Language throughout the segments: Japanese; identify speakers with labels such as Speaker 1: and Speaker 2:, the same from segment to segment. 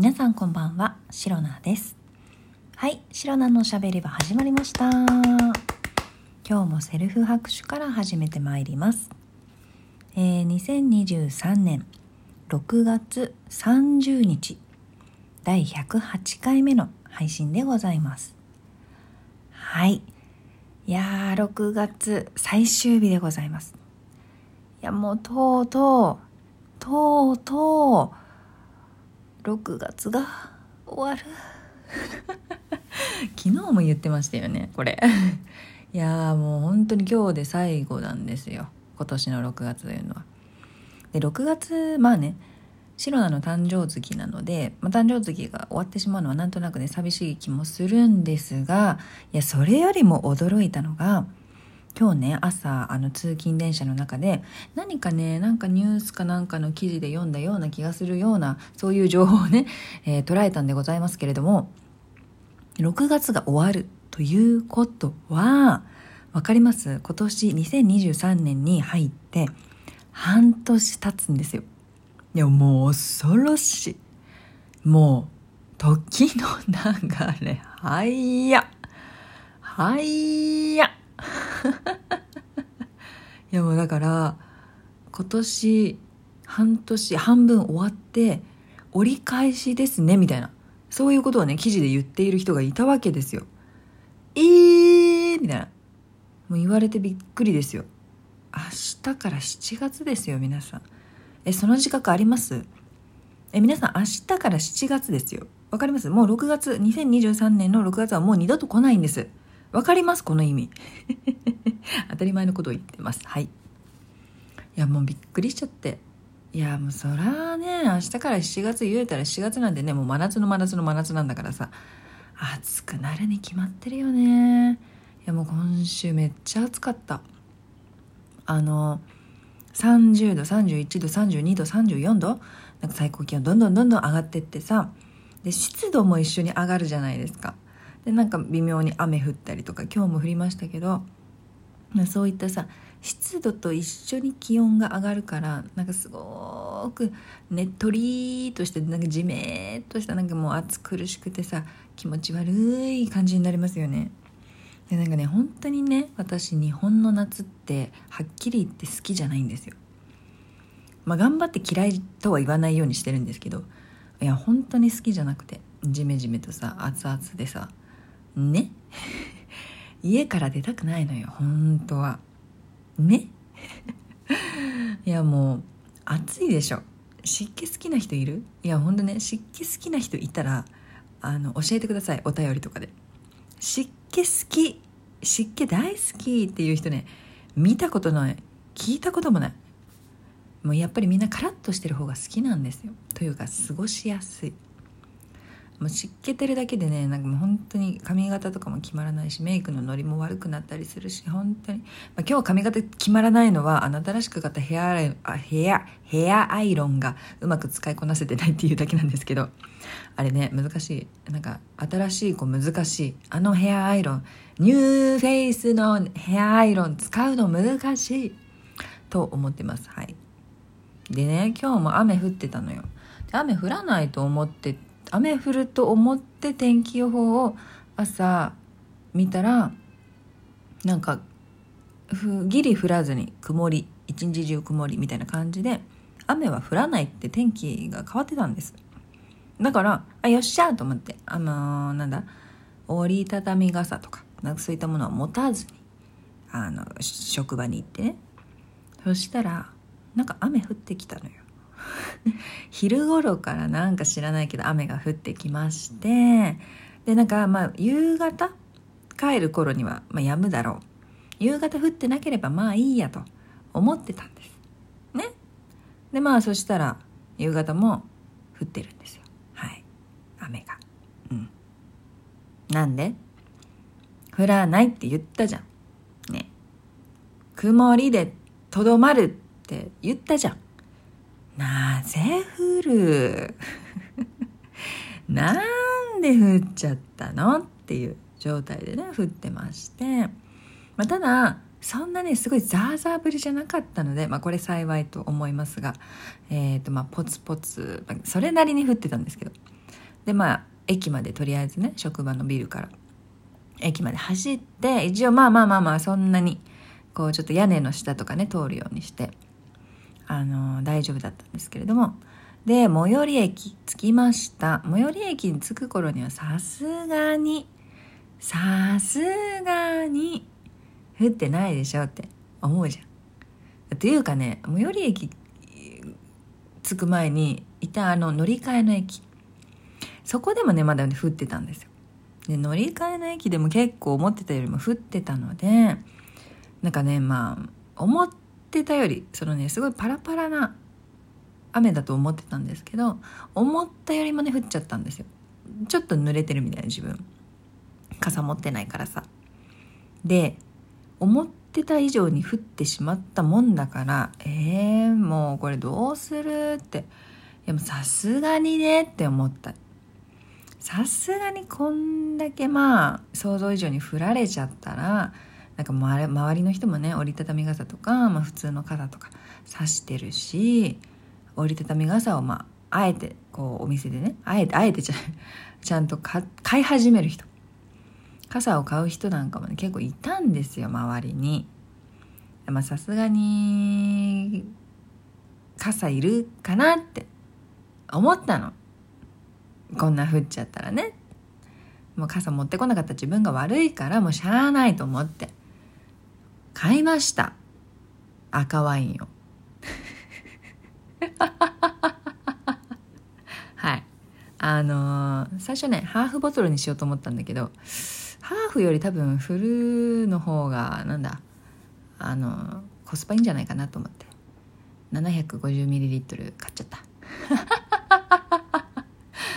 Speaker 1: 皆さんこんばんは、シロナです。はい、シロナのしゃべりは始まりました。今日もセルフ拍手から始めてまいります。えー、2023年6月30日、第108回目の配信でございます。はい。いやー、6月最終日でございます。いや、もうとうとう、とうとう、6月が終わる。昨日も言ってましたよね、これ。いやもう本当に今日で最後なんですよ。今年の6月というのは。で、6月、まあね、シロナの誕生月なので、まあ、誕生月が終わってしまうのはなんとなくね、寂しい気もするんですが、いや、それよりも驚いたのが、今日ね朝あの通勤電車の中で何かねなんかニュースかなんかの記事で読んだような気がするようなそういう情報をね、えー、捉えたんでございますけれども6月が終わるということは分かります？今年2023年に入って半年経つんですよ。いやもう恐ろしい。もう時の流れはいやは いやもうだから今年半年半分終わって折り返しですねみたいな。そういうことをね記事で言っている人がいたわけですよ。えーみたいな。もう言われてびっくりですよ。明日から7月ですよ皆さん。えその自覚あります？え皆さん明日から7月ですよ。わかります？もう6月2023年の6月はもう二度と来ないんです。わかります？この意味。当たり前のことを言ってます。はい。いやもうびっくりしちゃって。いやもうそらね明日から7月言えたら7月なんでねもう真夏の真夏の真夏なんだからさ。暑くなるに決まってるよね。いやもう今週めっちゃ暑かった。あの30度31度32度34度なんか最高気温どんどんどんどん上がってってさ。で湿度も一緒に上がるじゃないですか。でなんか微妙に雨降ったりとか今日も降りましたけどそういったさ湿度と一緒に気温が上がるからなんかすごくねっとりとしてなんかじめっとしたなんかもう暑苦しくてさ気持ち悪い感じになりますよね。でなんかね本当にね私日本の夏ってはっきり言って好きじゃないんですよ。まあ頑張って嫌いとは言わないようにしてるんですけどいや本当に好きじゃなくてジメジメとさ熱々でさね。家から出たくないのよ本当は。ね。いやもう暑いでしょ。湿気好きな人いる？いやほんとね湿気好きな人いたらあの教えてくださいお便りとかで。湿気好き湿気大好きっていう人ね見たことない。聞いたこともない。もうやっぱりみんなカラッとしてる方が好きなんですよ。というか過ごしやすい。もう湿気てるだけでねなんかもう本当に髪型とかも決まらないしメイクのノリも悪くなったりするし本当に、まあ、今日髪型決まらないのはあなたらしく買ったヘアアイあヘアヘアアイロンがうまく使いこなせてないっていうだけなんですけどあれね難しい。なんか新しい子難しい。あのヘアアイロンニューフェイスのヘアアイロン使うの難しい。と思ってます。はい。でね今日も雨降ってたのよ。雨降らないと思って雨降ると思って天気予報を朝見たらなんかギリ降らずに曇り一日中曇りみたいな感じで雨は降らないって天気が変わってたんです。だからあよっしゃと思ってあのー、なんだ折りたたみ傘とかなんかそういったものは持たずにあの職場に行ってね。そしたらなんか雨降ってきたのよ。昼頃からなんか知らないけど雨が降ってきましてでなんかまあ夕方帰る頃には、まあ、止むだろう。夕方降ってなければまあいいやと思ってたんです。ね。でまあそしたら夕方も降ってるんですよ。はい。雨が。うん。なんで？降らないって言ったじゃん。ね。曇りでとどまるって言ったじゃん。なぜ降る？なんで降っちゃったの？っていう状態でね降ってまして、まあ、ただそんなねすごいザーザー降りじゃなかったので、まあ、これ幸いと思いますが、えーとまあ、ポツポツそれなりに降ってたんですけど。でまあ駅までとりあえずね職場のビルから駅まで走って一応まあまあまあまあそんなにこうちょっと屋根の下とかね通るようにしてあの大丈夫だったんですけれどもで最寄り駅着きました最寄り駅に着く頃にはさすがにさすがに降ってないでしょって思うじゃん。っていうかね最寄り駅着く前にいたあの乗り換えの駅そこでもねまだね降ってたんですよ。で乗り換えの駅でも結構思ってたよりも降ってたのでなんかねまあ思ってたよりそのねすごいパラパラな雨だと思ってたんですけど思ったよりもね降っちゃったんですよ。ちょっと濡れてるみたいな自分。傘持ってないからさ。で思ってた以上に降ってしまったもんだからえー、もうこれどうするって。でもさすがにねって思った。さすがにこんだけまあ想像以上に降られちゃったらなんか周りの人もね折りたたみ傘とか、まあ、普通の傘とか差してるし折りたたみ傘をまああえてこうお店でねあえてあえてじゃ ちゃんと買い始める人。傘を買う人なんかもね結構いたんですよ周りに。まさすがに傘いるかなって思ったの。こんな降っちゃったらね。もう傘持ってこなかった自分が悪いからもうしゃあないと思って。買いました。赤ワインを。はい。あのー、最初ねハーフボトルにしようと思ったんだけどハーフより多分フルの方がなんだあのコスパいいんじゃないかなと思って。750ml 買っちゃった。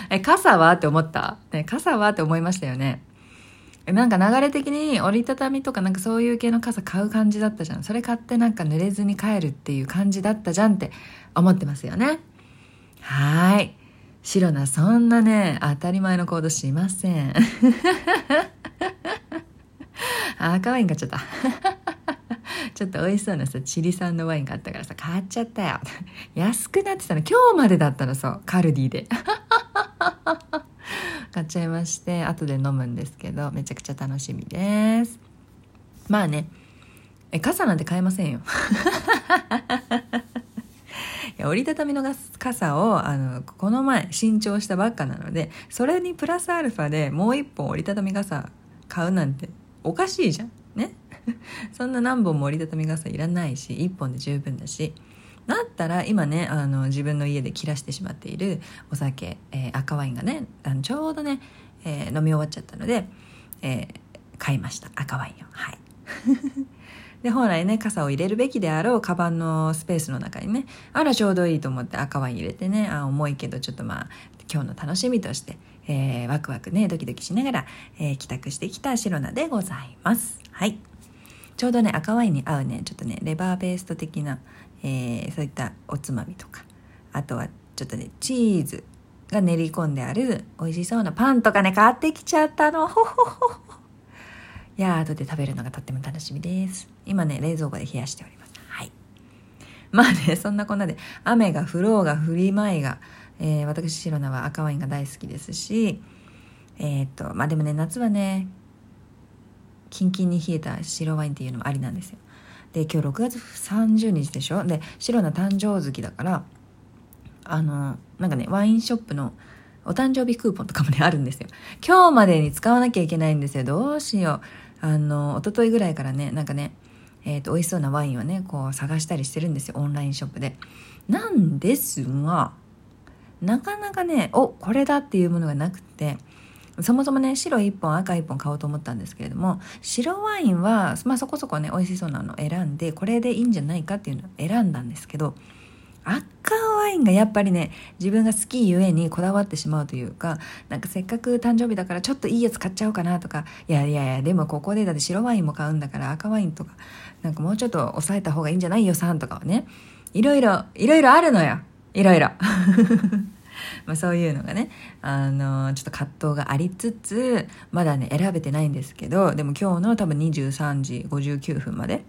Speaker 1: え傘は？って思った、ね、傘は？って思いましたよね。なんか流れ的に折りたたみとかなんかそういう系の傘買う感じだったじゃんそれ買ってなんか濡れずに帰るっていう感じだったじゃんって思ってますよねはい白菜そんなね当たり前の行動しません あ赤ワイン買っちゃった。ちょっと美味しそうなさ、チリ産のワイン買ったからさ、買っちゃったよ。安くなってたの。今日までだったの、そう。カルディで。買っちゃいまして、後で飲むんですけど、めちゃくちゃ楽しみです。まあね、え、傘なんて買えませんよ。いや折りたたみの傘をあのこの前新調したばっかなのでそれにプラスアルファでもう一本折りたたみ傘買うなんておかしいじゃんね そんな何本も折りたたみ傘いらないし1本で十分だしだったら今ねあの自分の家で切らしてしまっているお酒、えー、赤ワインがねあのちょうどね、えー、飲み終わっちゃったので、えー、買いました赤ワインをはい で本来ね傘を入れるべきであろうカバンのスペースの中にねあらちょうどいいと思って赤ワイン入れてねあ重いけどちょっとまあ今日の楽しみとしてえー、ワクワクね、ドキドキしながら、えー、帰宅してきた白菜でございます。はい。ちょうどね、赤ワインに合うね、ちょっとね、レバーペースト的な、えー、そういったおつまみとか、あとはちょっとね、チーズが練り込んである美味しそうなパンとかね、買ってきちゃったの。ほほほほ。いやー、後で食べるのがとっても楽しみです。今ね、冷蔵庫で冷やしております。はい。まあね、そんなこんなで、雨が降ろうが降りまいが、えー、私白菜は赤ワインが大好きですしえっ、とまあでもね夏はねキンキンに冷えた白ワインっていうのもありなんですよで今日6月30日でしょ？で白菜誕生月だからあのなんかねワインショップのお誕生日クーポンとかもねあるんですよ。今日までに使わなきゃいけないんですよ。どうしよう。あの一昨日ぐらいからねなんかねえっ、ー、と美味しそうなワインをねこう探したりしてるんですよ。オンラインショップで。なんですがなかなかねおこれだっていうものがなくてそもそもね白1本赤1本買おうと思ったんですけれども白ワインは、まあ、そこそこね美味しそうなのを選んでこれでいいんじゃないかっていうのを選んだんですけど赤ワインがやっぱりね自分が好きゆえにこだわってしまうというかなんかせっかく誕生日だからちょっといいやつ買っちゃおうかなとかいやいやいやでもここでだって白ワインも買うんだから赤ワインとかなんかもうちょっと抑えた方がいいんじゃないよさんとかはねいろいろいろいろあるのよ。いろいろ。まあそういうのがね、あの、ちょっと葛藤がありつつ、まだね、選べてないんですけど、でも今日の多分23時59分まで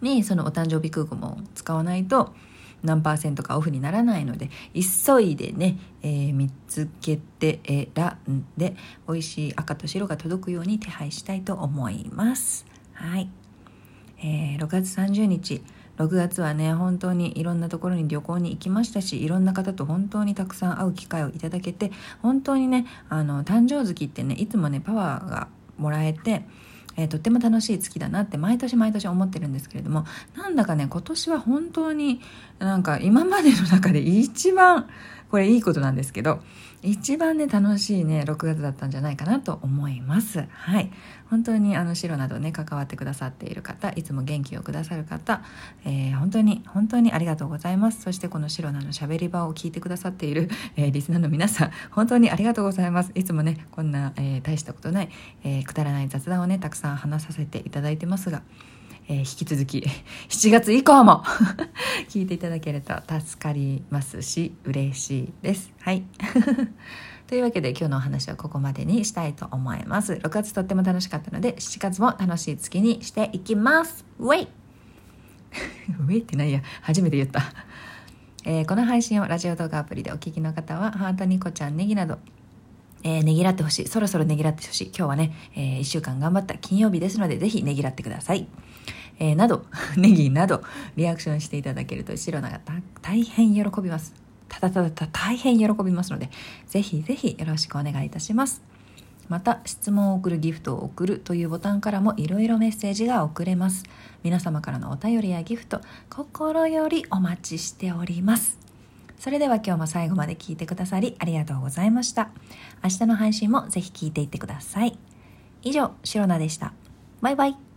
Speaker 1: に、そのお誕生日空港も使わないと、何パーセントかオフにならないので急いでね、えー、見つけて選んで美味しい赤と白が届くように手配したいと思います。はい、えー、6月30日。6月はね本当にいろんなところに旅行に行きましたしいろんな方と本当にたくさん会う機会をいただけて本当にねあの誕生月ってねいつもねパワーがもらえてえー、とっても楽しい月だなって毎年毎年思ってるんですけれどもなんだかね今年は本当になんか今までの中で一番これいいことなんですけど一番ね楽しいね6月だったんじゃないかなと思います。はい。本当にあの白などね関わってくださっている方いつも元気をくださる方、えー、本当に本当にありがとうございます。そしてこの白なのしゃべり場を聞いてくださっている、えー、リスナーの皆さん本当にありがとうございます。いつもねこんな、えー、大したことない、えくだらない雑談をねたくさん話させていただいてますがえー、引き続き 7月以降も 聞いていただけると助かりますし嬉しいです。はい。というわけで今日のお話はここまでにしたいと思います。6月とっても楽しかったので7月も楽しい月にしていきます。ウェイウェイってないや。初めて言った。えー、この配信をラジオ動画アプリでお聞きの方はハートニコちゃんネギなどえー、ねぎらってほしい。そろそろねぎらってほしい。今日はね、えー、1週間頑張った金曜日ですので、ぜひねぎらってください。えー、など、ネギなど、リアクションしていただけると、白菜が大変喜びます。ただただた大変喜びますので、ぜひぜひよろしくお願いいたします。また、質問を送るギフトを送るというボタンからもいろいろメッセージが送れます。皆様からのお便りやギフト、心よりお待ちしております。それでは今日も最後まで聞いてくださりありがとうございました。明日の配信もぜひ聞いていってください。以上、シロナでした。バイバイ。